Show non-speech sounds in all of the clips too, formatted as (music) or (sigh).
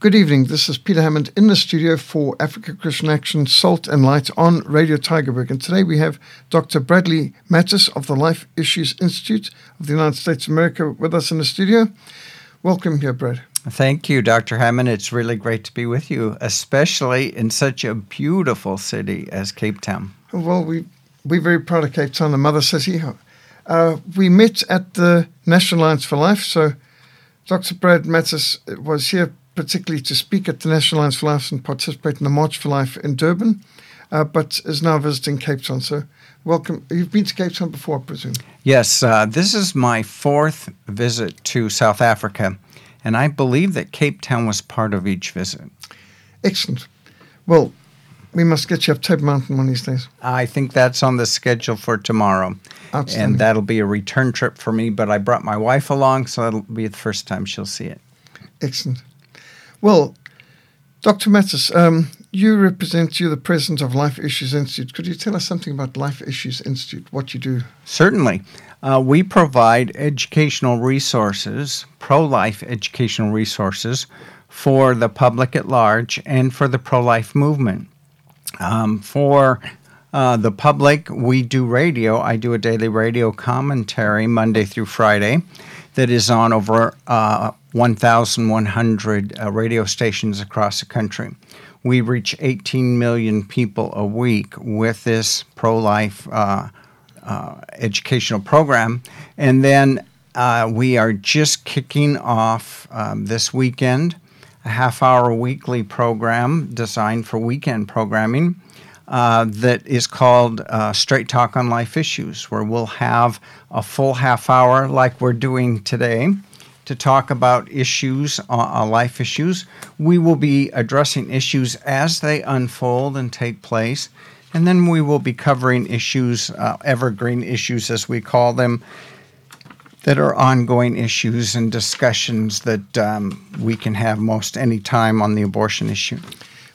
Good evening. This is Peter Hammond in the studio for Africa Christian Action Salt and Light on Radio Tygerberg. And today we have Dr. Bradley Mattes of the Life Issues Institute of the United States of America with us in the studio. Welcome here, Brad. Thank you, Dr. Hammond. It's really great to be with you, especially in such a beautiful city as Cape Town. Well, we, we're very proud of Cape Town, the mother city. Uh, we met at the National Alliance for Life. So Dr. Brad Mattes was here particularly to speak at the National Alliance for Life and participate in the March for Life in Durban, uh, but is now visiting Cape Town. So, welcome. You've been to Cape Town before, I presume? Yes, uh, this is my fourth visit to South Africa, and I believe that Cape Town was part of each visit. Excellent. Well, we must get you up Table Mountain one of these days. I think that's on the schedule for tomorrow. And that'll be a return trip for me, but I brought my wife along, so that'll be the first time she'll see it. Excellent. Well, Dr. Mattes, um, you represent, you're the president of Life Issues Institute. Could you tell us something about Life Issues Institute, what you do? Certainly. Uh, we provide educational resources, pro life educational resources, for the public at large and for the pro life movement. Um, for uh, the public, we do radio. I do a daily radio commentary Monday through Friday that is on over uh, 1,100 uh, radio stations across the country. We reach 18 million people a week with this pro life uh, uh, educational program. And then uh, we are just kicking off um, this weekend a half hour weekly program designed for weekend programming. Uh, that is called uh, Straight Talk on Life Issues, where we'll have a full half hour like we're doing today to talk about issues, uh, uh, life issues. We will be addressing issues as they unfold and take place. And then we will be covering issues, uh, evergreen issues as we call them, that are ongoing issues and discussions that um, we can have most any time on the abortion issue.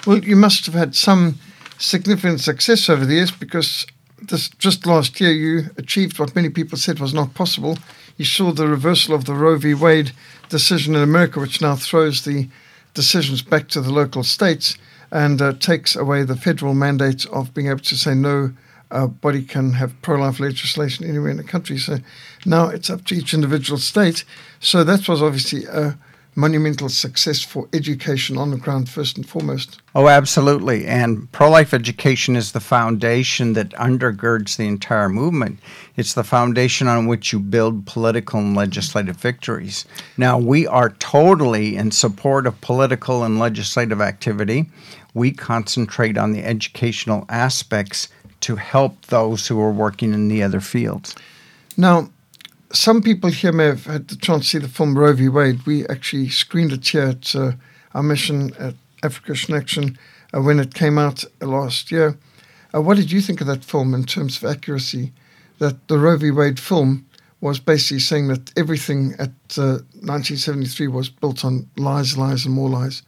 Well, you must have had some significant success over the years because this, just last year you achieved what many people said was not possible you saw the reversal of the Roe v. Wade decision in America, which now throws the decisions back to the local states and uh, takes away the federal mandate of being able to say no uh, body can have pro-life legislation anywhere in the country. So now it's up to each individual state. So that was obviously a monumental success for education on the ground, first and foremost. Oh, absolutely. And pro life education is the foundation that undergirds the entire movement. It's the foundation on which you build political and legislative victories. Now, we are totally in support of political and legislative activity. We concentrate on the educational aspects to help those who are working in the other fields. Now, some people here may have had the chance to see the film Roe v. Wade. We actually screened it here at uh, our mission at Africa Connection uh, when it came out last year. Uh, what did you think of that film in terms of accuracy? That the Roe v. Wade film was basically saying that everything at 1973 uh, was built on lies, lies, and more lies.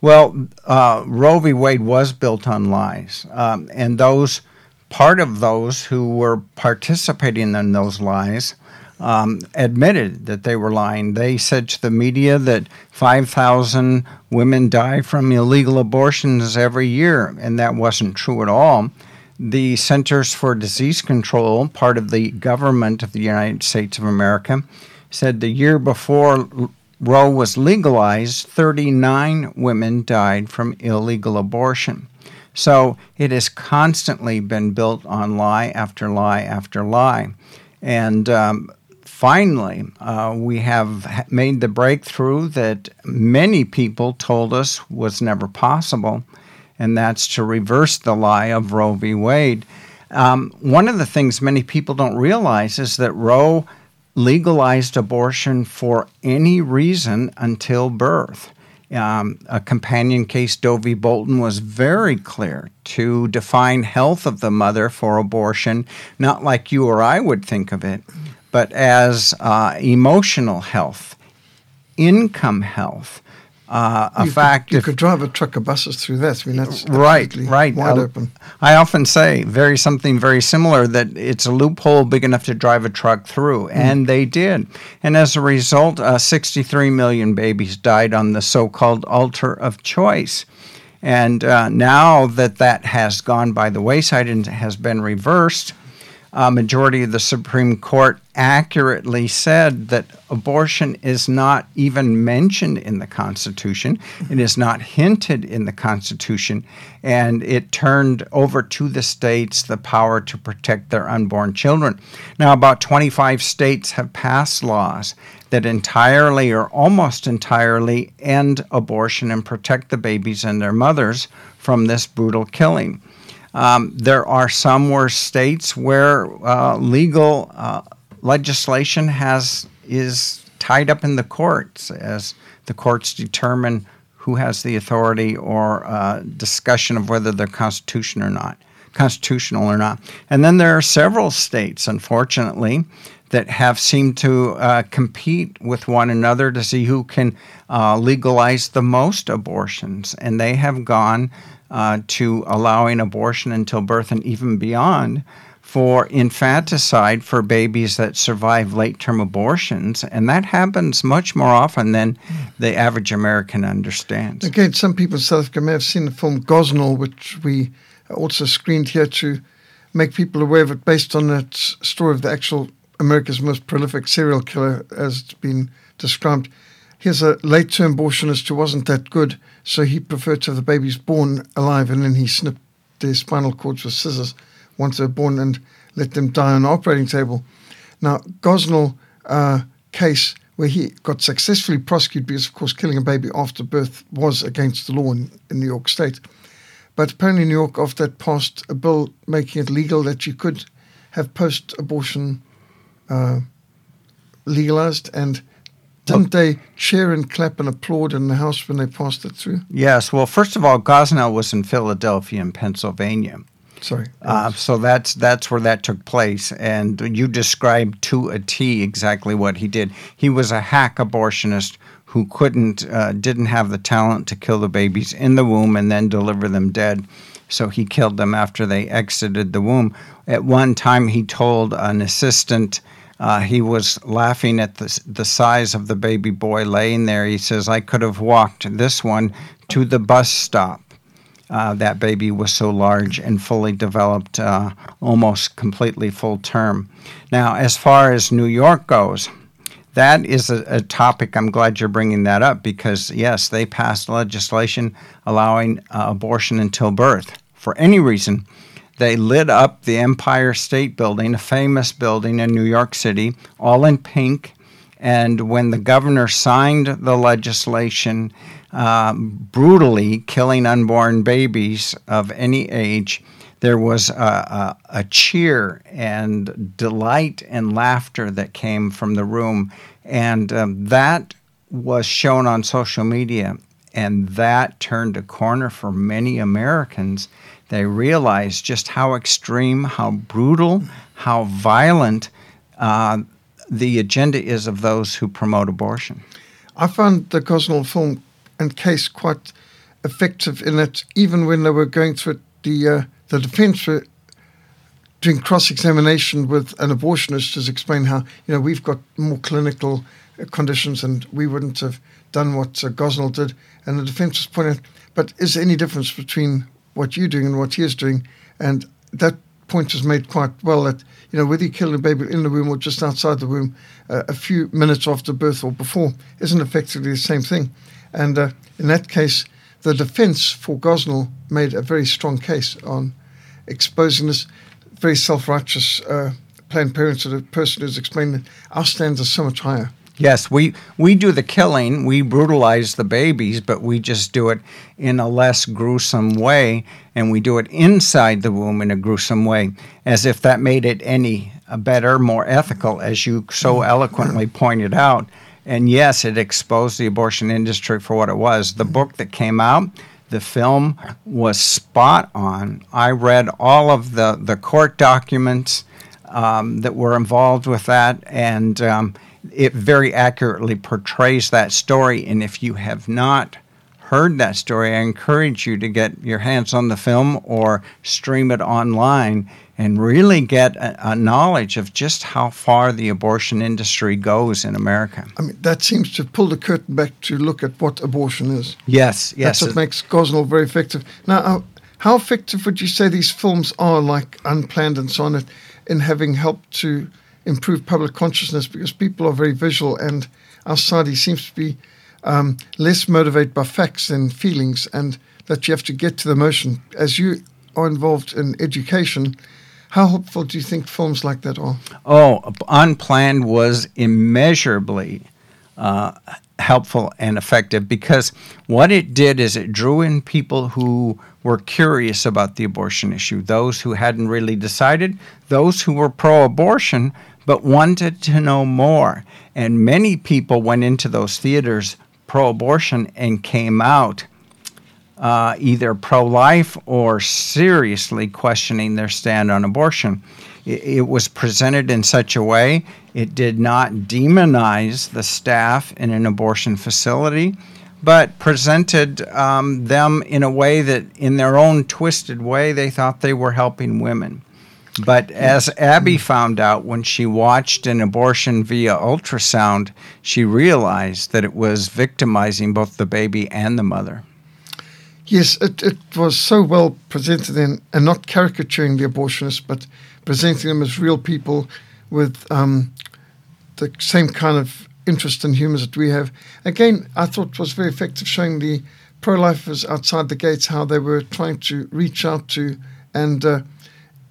Well, uh, Roe v. Wade was built on lies, um, and those part of those who were participating in those lies um, admitted that they were lying. They said to the media that 5,000 women die from illegal abortions every year, and that wasn't true at all. The Centers for Disease Control, part of the government of the United States of America, said the year before Roe was legalized, 39 women died from illegal abortion. So it has constantly been built on lie after lie after lie. And um, finally, uh, we have made the breakthrough that many people told us was never possible, and that's to reverse the lie of Roe v. Wade. Um, one of the things many people don't realize is that Roe legalized abortion for any reason until birth. Um, a companion case, Doe v. Bolton, was very clear to define health of the mother for abortion, not like you or I would think of it, but as uh, emotional health, income health, uh, a you fact. Could, you if- could drive a truck of buses through this. I mean, that's right, right. wide Uh, open. I often say very something very similar that it's a loophole big enough to drive a truck through, and they did. And as a result, uh, 63 million babies died on the so-called altar of choice. And uh, now that that has gone by the wayside and has been reversed, a majority of the Supreme Court accurately said that abortion is not even mentioned in the Constitution. It is not hinted in the Constitution. And it turned over to the states the power to protect their unborn children. Now, about 25 states have passed laws that entirely or almost entirely end abortion and protect the babies and their mothers from this brutal killing. Um, there are some where states where uh, legal uh, legislation has is tied up in the courts as the courts determine who has the authority or uh, discussion of whether they're constitution or not, constitutional or not. And then there are several states, unfortunately, that have seemed to uh, compete with one another to see who can uh, legalize the most abortions, and they have gone uh, to allowing abortion until birth and even beyond for infanticide for babies that survive late term abortions. And that happens much more often than the average American understands. Again, some people in South Africa may have seen the film Gosnell, which we also screened here to make people aware of it based on that story of the actual America's most prolific serial killer, as it's been described. Here's a late term abortionist who wasn't that good, so he preferred to have the babies born alive and then he snipped their spinal cords with scissors once they're born and let them die on the operating table. Now, Gosnell uh, case where he got successfully prosecuted because, of course, killing a baby after birth was against the law in, in New York State. But apparently, New York, after that, passed a bill making it legal that you could have post abortion uh, legalized. And didn't they cheer and clap and applaud in the House when they passed it through? Yes, well, first of all, Gosnell was in Philadelphia and Pennsylvania. Sorry. Uh, so that's that's where that took place, and you described to a T exactly what he did. He was a hack abortionist who couldn't, uh, didn't have the talent to kill the babies in the womb and then deliver them dead. So he killed them after they exited the womb. At one time, he told an assistant. Uh, he was laughing at the, the size of the baby boy laying there. He says, I could have walked this one to the bus stop. Uh, that baby was so large and fully developed, uh, almost completely full term. Now, as far as New York goes, that is a, a, topic. I'm glad you're bringing that up because, yes, they passed legislation allowing uh, abortion until birth for any reason. They lit up the Empire State Building, a famous building in New York City, all in pink. And when the governor signed the legislation, uh, brutally killing unborn babies of any age, there was a, a, a, cheer and delight and laughter that came from the room. And um, that was shown on social media. And that turned a corner for many Americans. They realized just how extreme, how brutal, how violent uh, the agenda is of those who promote abortion. I found the Gosnell film and case quite effective in that even when they were going through it, the uh, the defence were doing cross examination with an abortionist to explain how you know we've got more clinical conditions and we wouldn't have done what uh, Gosnell did, and the defence was pointing out, but is there any difference between what you're doing and what he is doing? And that point was made quite well that you know whether you kill a baby in the womb or just outside the womb, uh, a few minutes after birth or before isn't effectively the same thing. And uh, in that case, the defense for Gosnell made a very strong case on exposing this very self righteous uh, Planned Parenthood person who's explained that our standards are so much higher. Yes, we, we do the killing, we brutalize the babies, but we just do it in a less gruesome way, and we do it inside the womb in a gruesome way, as if that made it any better, more ethical, as you so eloquently pointed out. And yes, it exposed the abortion industry for what it was. The book that came out, the film was spot on. I read all of the, the court documents um, that were involved with that, and um, it very accurately portrays that story. And if you have not heard that story, I encourage you to get your hands on the film or stream it online and really get a, a, knowledge of just how far the abortion industry goes in America. I mean, that seems to pull the curtain back to look at what abortion is. Yes, yes. That's what makes Gosnell very effective. Now, how effective would you say these films are, like Unplanned and so on, in having helped to improve public consciousness? Because people are very visual, and our society seems to be um, less motivated by facts than feelings, and that you have to get to the emotion. As you are involved in education, how helpful do you think films like that are? Oh, Unplanned was immeasurably uh, helpful and effective because what it did is it drew in people who were curious about the abortion issue, those who hadn't really decided, those who were pro abortion but wanted to know more. And many people went into those theaters pro abortion and came out uh, either pro life or seriously questioning their stand on abortion. It, it, was presented in such a way, it did not demonize the staff in an abortion facility, but presented um, them in a way that, in their own twisted way, they thought they were helping women. But as Abby found out when she watched an abortion via ultrasound, she realized that it was victimizing both the baby and the mother. Yes, it, it was so well presented in, and not caricaturing the abortionists, but presenting them as real people with um, the same kind of interest and humours that we have. Again, I thought it was very effective showing the pro lifers outside the gates how they were trying to reach out to and, uh,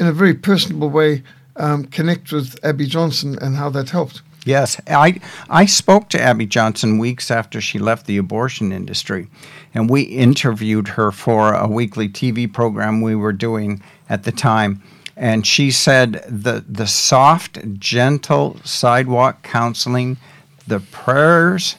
in a very personable way, um, connect with Abby Johnson and how that helped. Yes, I I spoke to Abby Johnson weeks after she left the abortion industry, and we interviewed her for a weekly TV program we were doing at the time. And she said the the soft, gentle sidewalk counseling, the prayers,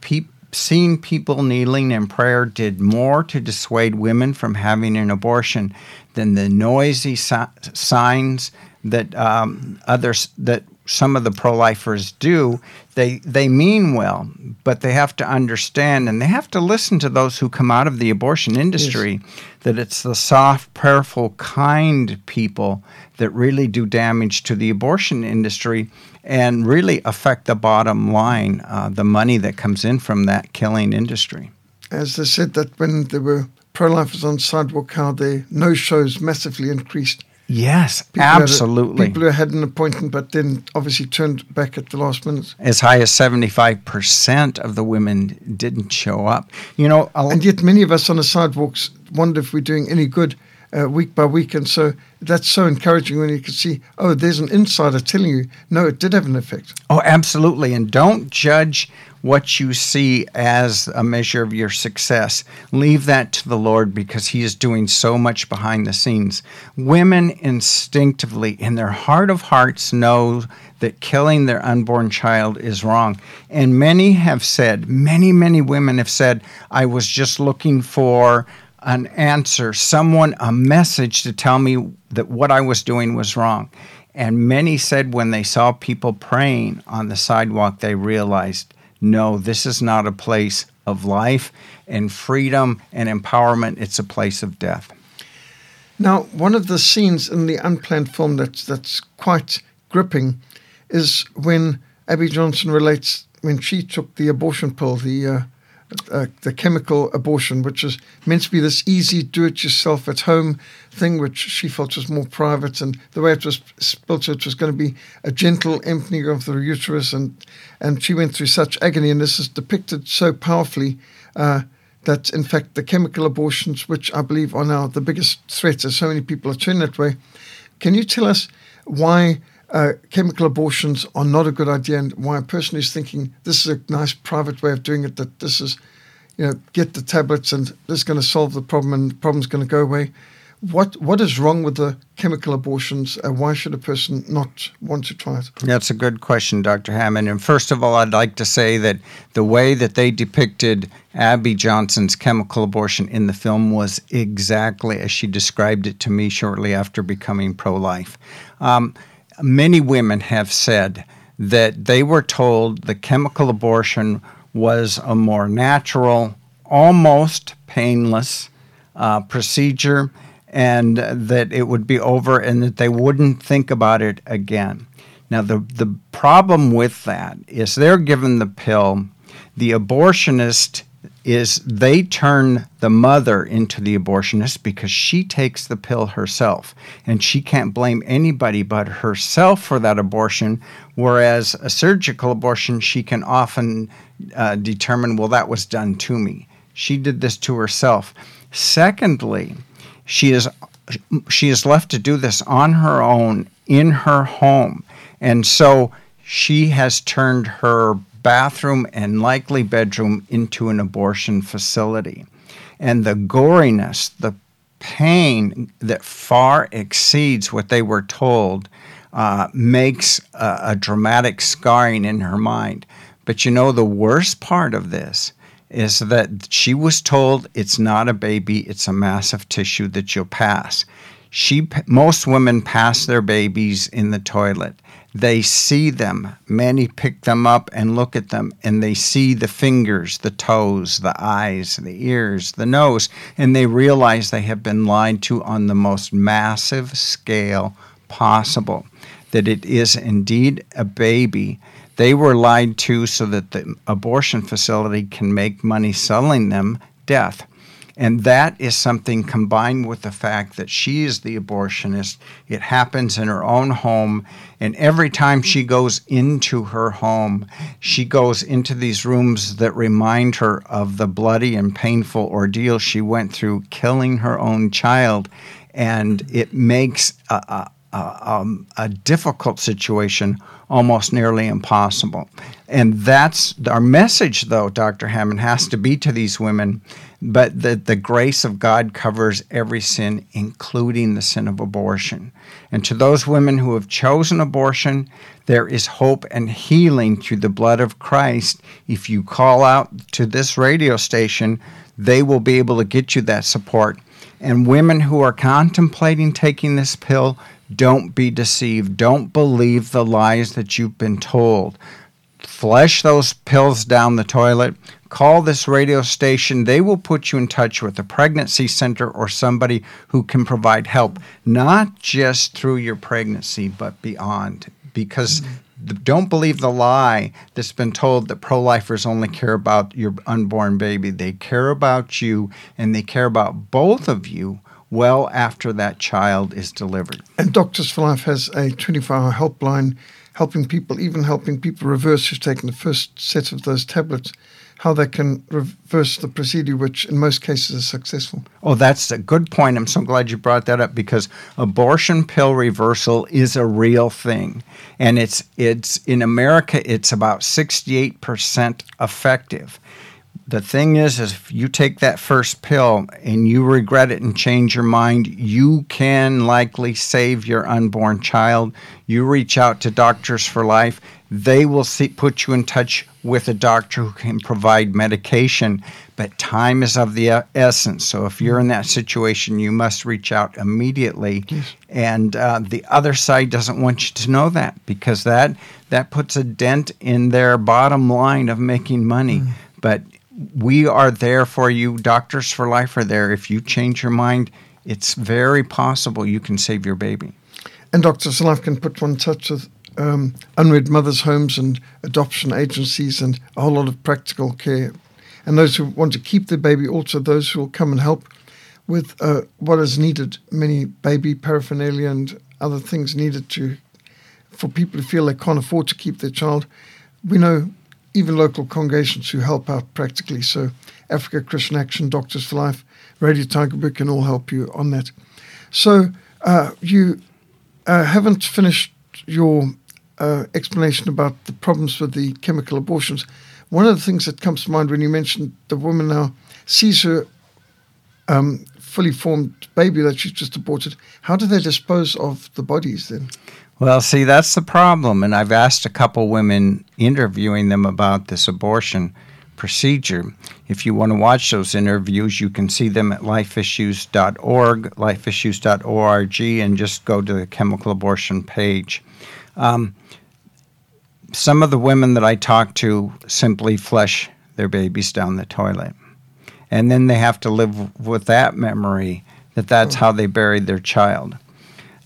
pe- seeing people kneeling in prayer did more to dissuade women from having an abortion than the noisy si- signs that um, others that some of the pro-lifers do they they mean well but they have to understand and they have to listen to those who come out of the abortion industry yes. that it's the soft prayerful kind people that really do damage to the abortion industry and really affect the bottom line uh, the money that comes in from that killing industry as they said that when there were pro-lifers on sidewalk how their no shows massively increased Yes, people absolutely. Had a, people who had an appointment but then obviously turned back at the last minute. As high as 75% of the women didn't show up. You know, I'll and yet many of us on the sidewalks wonder if we're doing any good uh, week by week. And so that's so encouraging when you can see, oh, there's an insider telling you, no, it did have an effect. Oh, absolutely. And don't judge what you see as a measure of your success. Leave that to the Lord because He is doing so much behind the scenes. Women instinctively, in their heart of hearts, know that killing their unborn child is wrong. And many have said, many, many women have said, I was just looking for an answer, someone, a message to tell me that what I was doing was wrong. And many said when they saw people praying on the sidewalk, they realized no, this is not a place of life and freedom and empowerment. It's a place of death. Now, one of the scenes in the unplanned film that's that's quite gripping is when Abby Johnson relates when she took the abortion pill, the uh, uh, the chemical abortion, which is meant to be this easy do-it-yourself at home thing, which she felt was more private, and the way it was built, it was going to be a gentle emptying of the uterus, and and she went through such agony, and this is depicted so powerfully. Uh, that in fact the chemical abortions, which I believe are now the biggest threat, as so many people are turning that way. Can you tell us why uh, chemical abortions are not a good idea, and why a person is thinking this is a nice private way of doing it, that this is, you know, get the tablets and this is going to solve the problem and the problem's going to go away. What what is wrong with the chemical abortions? Uh, why should a person not want to try it? That's a good question, Dr. Hammond. And first of all, I'd like to say that the way that they depicted Abby Johnson's chemical abortion in the film was exactly as she described it to me shortly after becoming pro-life. Um, many women have said that they were told the chemical abortion was a more natural, almost painless uh, procedure and that it would be over and that they wouldn't think about it again. Now, the, the problem with that is they're given the pill. The abortionist is they turn the mother into the abortionist because she takes the pill herself. And she can't blame anybody but herself for that abortion whereas a surgical abortion she can often uh, determine well that was done to me. She did this to herself. Secondly she is she is left to do this on her own in her home. And so she has turned her bathroom and likely bedroom into an abortion facility. And the goriness, the pain that far exceeds what they were told uh, makes a, a dramatic scarring in her mind. But you know, the worst part of this is that she was told it's not a baby, it's a mass of tissue that you'll pass. She, most women pass their babies in the toilet they see them. Many pick them up and look at them, and they see the fingers, the toes, the eyes, the ears, the nose, and they realize they have been lied to on the most massive scale possible. That it is indeed a baby. They were lied to so that the abortion facility can make money selling them death. And that is something combined with the fact that she is the abortionist. It happens in her own home. And every time she goes into her home, she goes into these rooms that remind her of the bloody and painful ordeal she went through killing her own child. And it makes a, a um, a difficult situation almost nearly impossible. And that's our message, though, Dr. Hammond, has to be to these women, but that the grace of God covers every sin, including the sin of abortion. And to those women who have chosen abortion, there is hope and healing through the blood of Christ. If you call out to this radio station, they will be able to get you that support. And women who are contemplating taking this pill, don't be deceived. Don't believe the lies that you've been told. Flush those pills down the toilet. Call this radio station. They will put you in touch with a pregnancy center or somebody who can provide help, not just through your pregnancy, but beyond. Because mm-hmm. don't believe the lie that's been told that pro lifers only care about your unborn baby. They care about you and they care about both of you well after that child is delivered. And Doctors for Life has a 24 hour helpline helping people, even helping people reverse who've taken the first set of those tablets, how they can reverse the procedure, which in most cases is successful. Oh, that's a good point. I'm so glad you brought that up because abortion pill reversal is a real thing. And it's it's in America it's about 68% effective the thing is, is if you take that first pill and you regret it and change your mind, you can likely save your unborn child. You reach out to Doctors for Life. They will see, put you in touch with a doctor who can provide medication, but time is of the essence. So if you're in that situation, you must reach out immediately. Yes. And uh, the other side doesn't want you to know that because that that puts a dent in their bottom line of making money. Mm. But we are there for you. Doctors for Life are there. If you change your mind, it's very possible you can save your baby. And Doctors for Life can put one touch with um, unwed mothers' homes and adoption agencies and a whole lot of practical care. And those who want to keep their baby, also those who will come and help with uh, what is needed many baby paraphernalia and other things needed to for people who feel they can't afford to keep their child. We know even local congregations who help out practically. So, Africa Christian Action, Doctors for Life, Radio Tygerberg can all help you on that. So, uh, you uh, haven't finished your uh, explanation about the problems with the chemical abortions. One of the things that comes to mind when you mentioned the woman now sees her um, fully formed baby that she's just aborted, how do they dispose of the bodies then? Well, see, that's the problem. And I've asked a couple women interviewing them about this abortion procedure. If you want to watch those interviews, you can see them at lifeissues.org, lifeissues.org, and just go to the chemical abortion page. Um, some of the women that I talk to simply flush their babies down the toilet. and then they have to live with that memory that that's how they buried their child.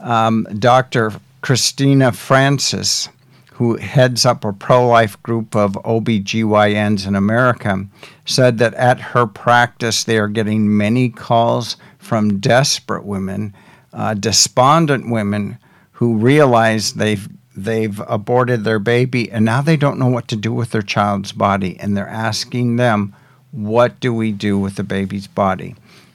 Um, Dr. Christina Francis, who heads up a pro life group of OBGYNs in America, said that at her practice they are getting many calls from desperate women, uh, despondent women who realize they've they've aborted their baby and now they don't know what to do with their child's body and they're asking them what do we do with the baby's body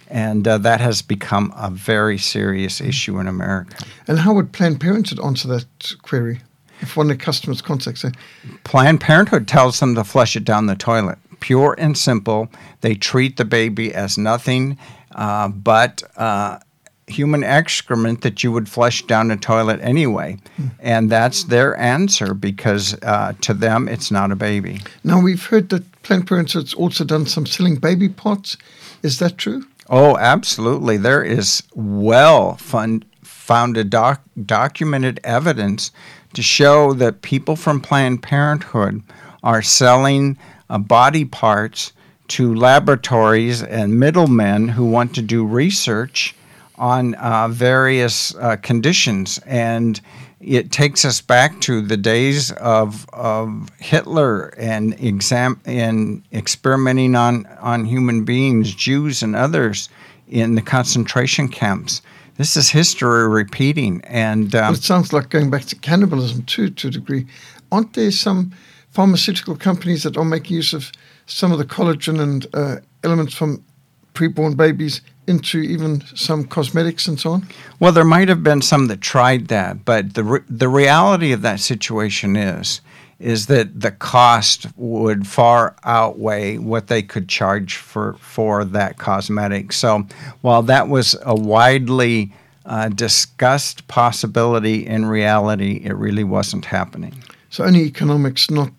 and uh, that has become a very serious issue in America. And how would Planned Parenthood answer that query if one of the customers contacts it? Planned Parenthood tells them to flush it down the toilet. Pure and simple. They treat the baby as nothing uh, but uh, human excrement that you would flush down the toilet anyway. Mm. And that's their answer because uh, to them, it's not a baby. Now, we've heard that Planned Parenthood's also done some selling baby parts. Is that true? Oh, absolutely. There is well fund, founded doc, documented evidence to show that people from Planned Parenthood are selling uh, body parts to laboratories and middlemen who want to do research on uh, various uh, conditions. And it takes us back to the days of, of Hitler and exam and experimenting on, on human beings, Jews and others in the concentration camps. This is history repeating, and um, well, it sounds like going back to cannibalism too, to a degree. Aren't there some pharmaceutical companies that are making use of some of the collagen and uh, elements from preborn babies into even some cosmetics and so on? Well, there might have been some that tried that, but the re- the reality of that situation is is that the cost would far outweigh what they could charge for for that cosmetic. So, while that was a widely uh, discussed possibility, in reality, it really wasn't happening. So only economics, not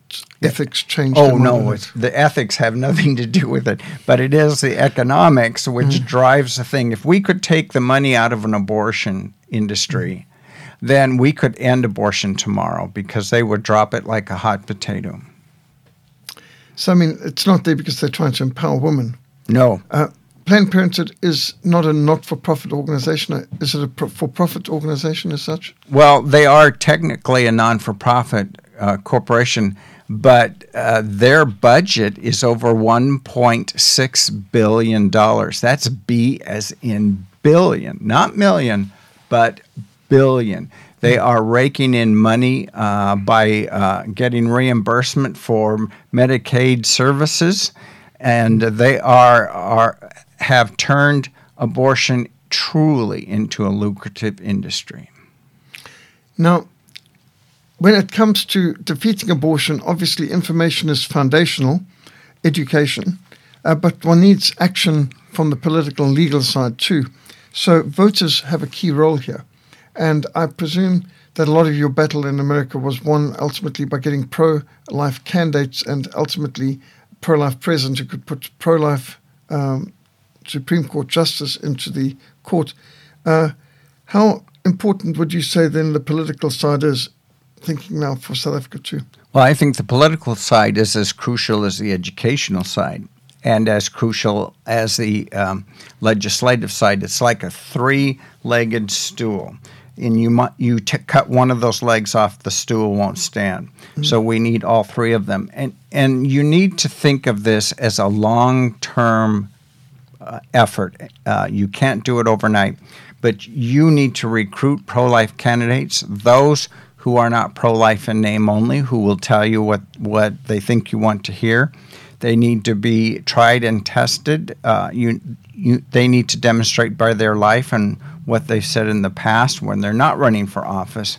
ethics, changed. Oh no, the ethics have nothing to do with it, but it is the economics which mm. drives the thing. If we could take the money out of an abortion industry, then we could end abortion tomorrow because they would drop it like a hot potato. So I mean, it's not there because they're trying to empower women. No. Uh, Planned Parenthood is not a not-for-profit organization. Is it a for-profit organization as such? Well, they are technically a non-for-profit uh, corporation, but uh, their budget is over 1.6 billion dollars. That's B as in billion, not million, but billion. They are raking in money uh, by uh, getting reimbursement for Medicaid services, and they are are have turned abortion truly into a lucrative industry. Now, when it comes to defeating abortion, obviously information is foundational, education, uh, but one needs action from the political and legal side too. So voters have a key role here. And I presume that a lot of your battle in America was won ultimately by getting pro life candidates and ultimately pro life presidents who could put pro life um, Supreme Court justice into the court. Uh, how important would you say then the political side is, thinking now for South Africa too? Well, I think the political side is as crucial as the educational side and as crucial as the um, legislative side. It's like a three legged stool. And you you t- cut one of those legs off, the stool won't stand. Mm-hmm. So we need all three of them, and and you need to think of this as a long term uh, effort. Uh, you can't do it overnight, but you need to recruit pro life candidates, those who are not pro life in name only, who will tell you what, what they think you want to hear. They need to be tried and tested. Uh, you, you, they need to demonstrate by their life and what they've said in the past when they're not running for office,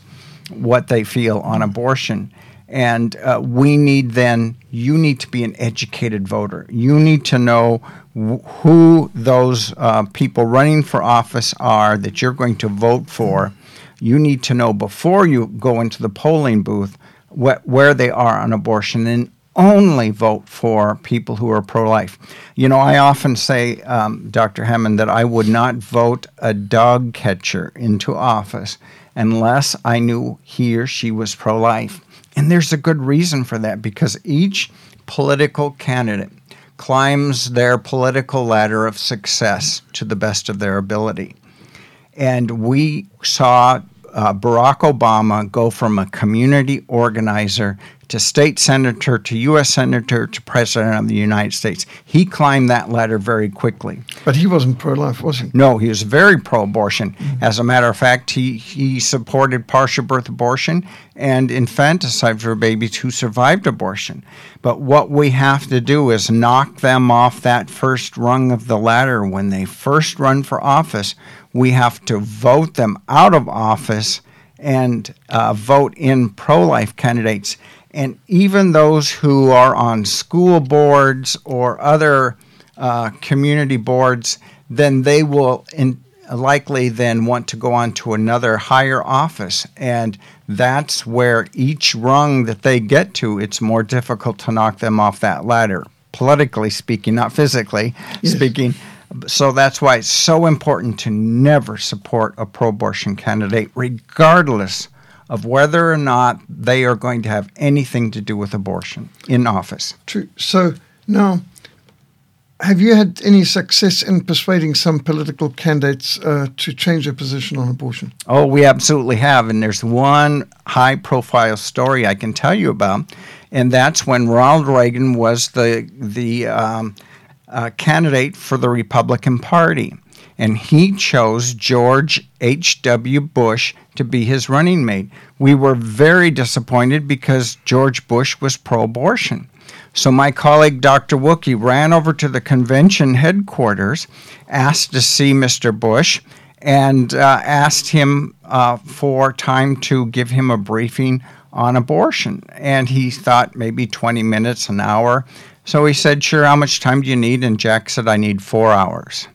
what they feel on abortion. And uh, we need then, you need to be an educated voter. You need to know who those uh, people running for office are that you're going to vote for. You need to know before you go into the polling booth wh- where they are on abortion and only vote for people who are pro life. You know, I often say, um, Dr. Hammond, that I would not vote a dog catcher into office unless I knew he or she was pro life. And there's a good reason for that because each political candidate climbs their political ladder of success to the best of their ability. And we saw uh, Barack Obama go from a community organizer to state senator to U.S. senator to president of the United States. He climbed that ladder very quickly. But he wasn't pro life, was he? No, he was very pro abortion. Mm-hmm. As a matter of fact, he, he supported partial birth abortion and infanticide for babies who survived abortion. But what we have to do is knock them off that first rung of the ladder when they first run for office. We have to vote them out of office and uh, vote in pro life candidates and even those who are on school boards or other uh, community boards, then they will in, likely then want to go on to another higher office. And that's where each rung that they get to, it's more difficult to knock them off that ladder, politically speaking, not physically yes. speaking. So that's why it's so important to never support a pro abortion candidate, regardless of whether or not they are going to have anything to do with abortion in office. True. So now, have you had any success in persuading some political candidates uh, to change their position on abortion? Oh, we absolutely have. And there's one high profile story I can tell you about, and that's when Ronald Reagan was the, the um, uh, candidate for the Republican Party and he chose George H.W. Bush to be his running mate. We were very disappointed because George Bush was pro abortion. So my colleague Dr. Willke ran over to the convention headquarters, asked to see Mr. Bush, and uh, asked him uh, for time to give him a briefing on abortion. And he thought maybe 20 minutes, an hour. So he said, Sure, how much time do you need? And Jack said, I need four hours.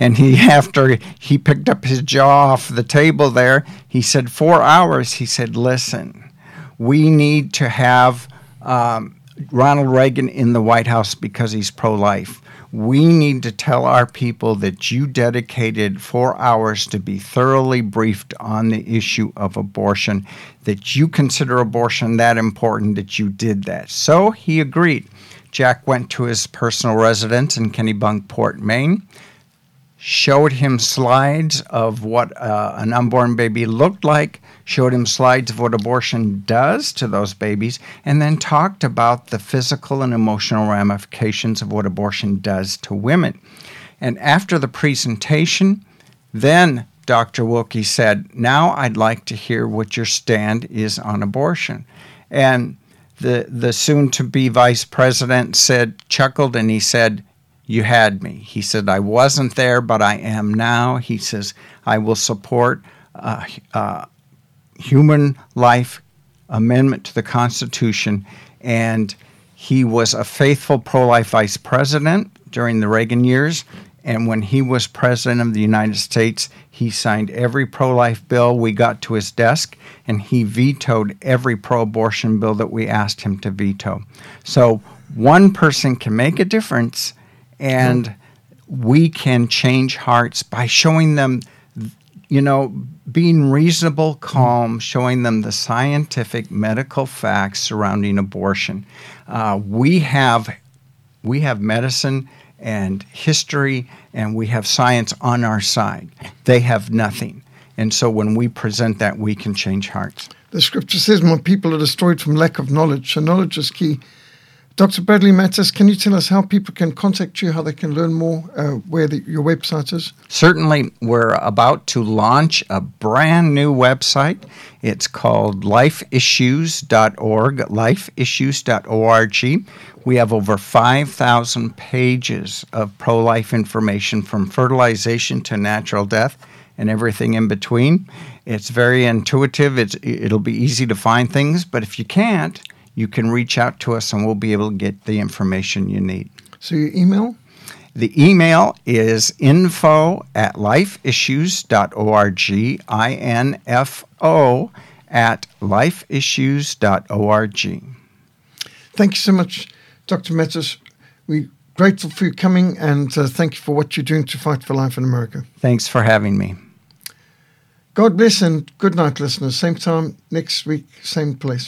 And he, (laughs) after he picked up his jaw off the table there, he said, Four hours. He said, Listen, we need to have um, Ronald Reagan in the White House because he's pro life. We need to tell our people that you dedicated four hours to be thoroughly briefed on the issue of abortion, that you consider abortion that important that you did that. So he agreed. Jack went to his personal residence in Kennebunkport, Maine showed him slides of what uh, an unborn baby looked like, showed him slides of what abortion does to those babies, and then talked about the physical and emotional ramifications of what abortion does to women. And after the presentation, then Dr. Willke said, Now I'd like to hear what your stand is on abortion. And the, the soon to be vice president said, chuckled, and he said, you had me. He said, I wasn't there, but I am now. He says, I will support uh, uh, human life amendment to the Constitution. And he was a faithful pro life vice president during the Reagan years. And when he was president of the United States, he signed every pro life bill we got to his desk, and he vetoed every pro abortion bill that we asked him to veto. So one person can make a difference and we can change hearts by showing them you know being reasonable calm showing them the scientific medical facts surrounding abortion uh, we have we have medicine and history and we have science on our side they have nothing and so when we present that we can change hearts the scripture says my people are destroyed from lack of knowledge so knowledge is key Dr. Bradley Mattes, can you tell us how people can contact you, how they can learn more, uh, where the, your website is? Certainly. We're about to launch a brand new website. It's called lifeissues.org, lifeissues.org. We have over 5,000 pages of pro life information from fertilization to natural death and everything in between. It's very intuitive, it's, it'll be easy to find things, but if you can't, you can reach out to us and we'll be able to get the information you need. So, your email? The email is info at lifeissues.org, I N F O at lifeissues.org. Thank you so much, Dr. Mattes. We're grateful for you coming and uh, thank you for what you're doing to fight for life in America. Thanks for having me. God bless and good night, listeners. Same time next week, same place.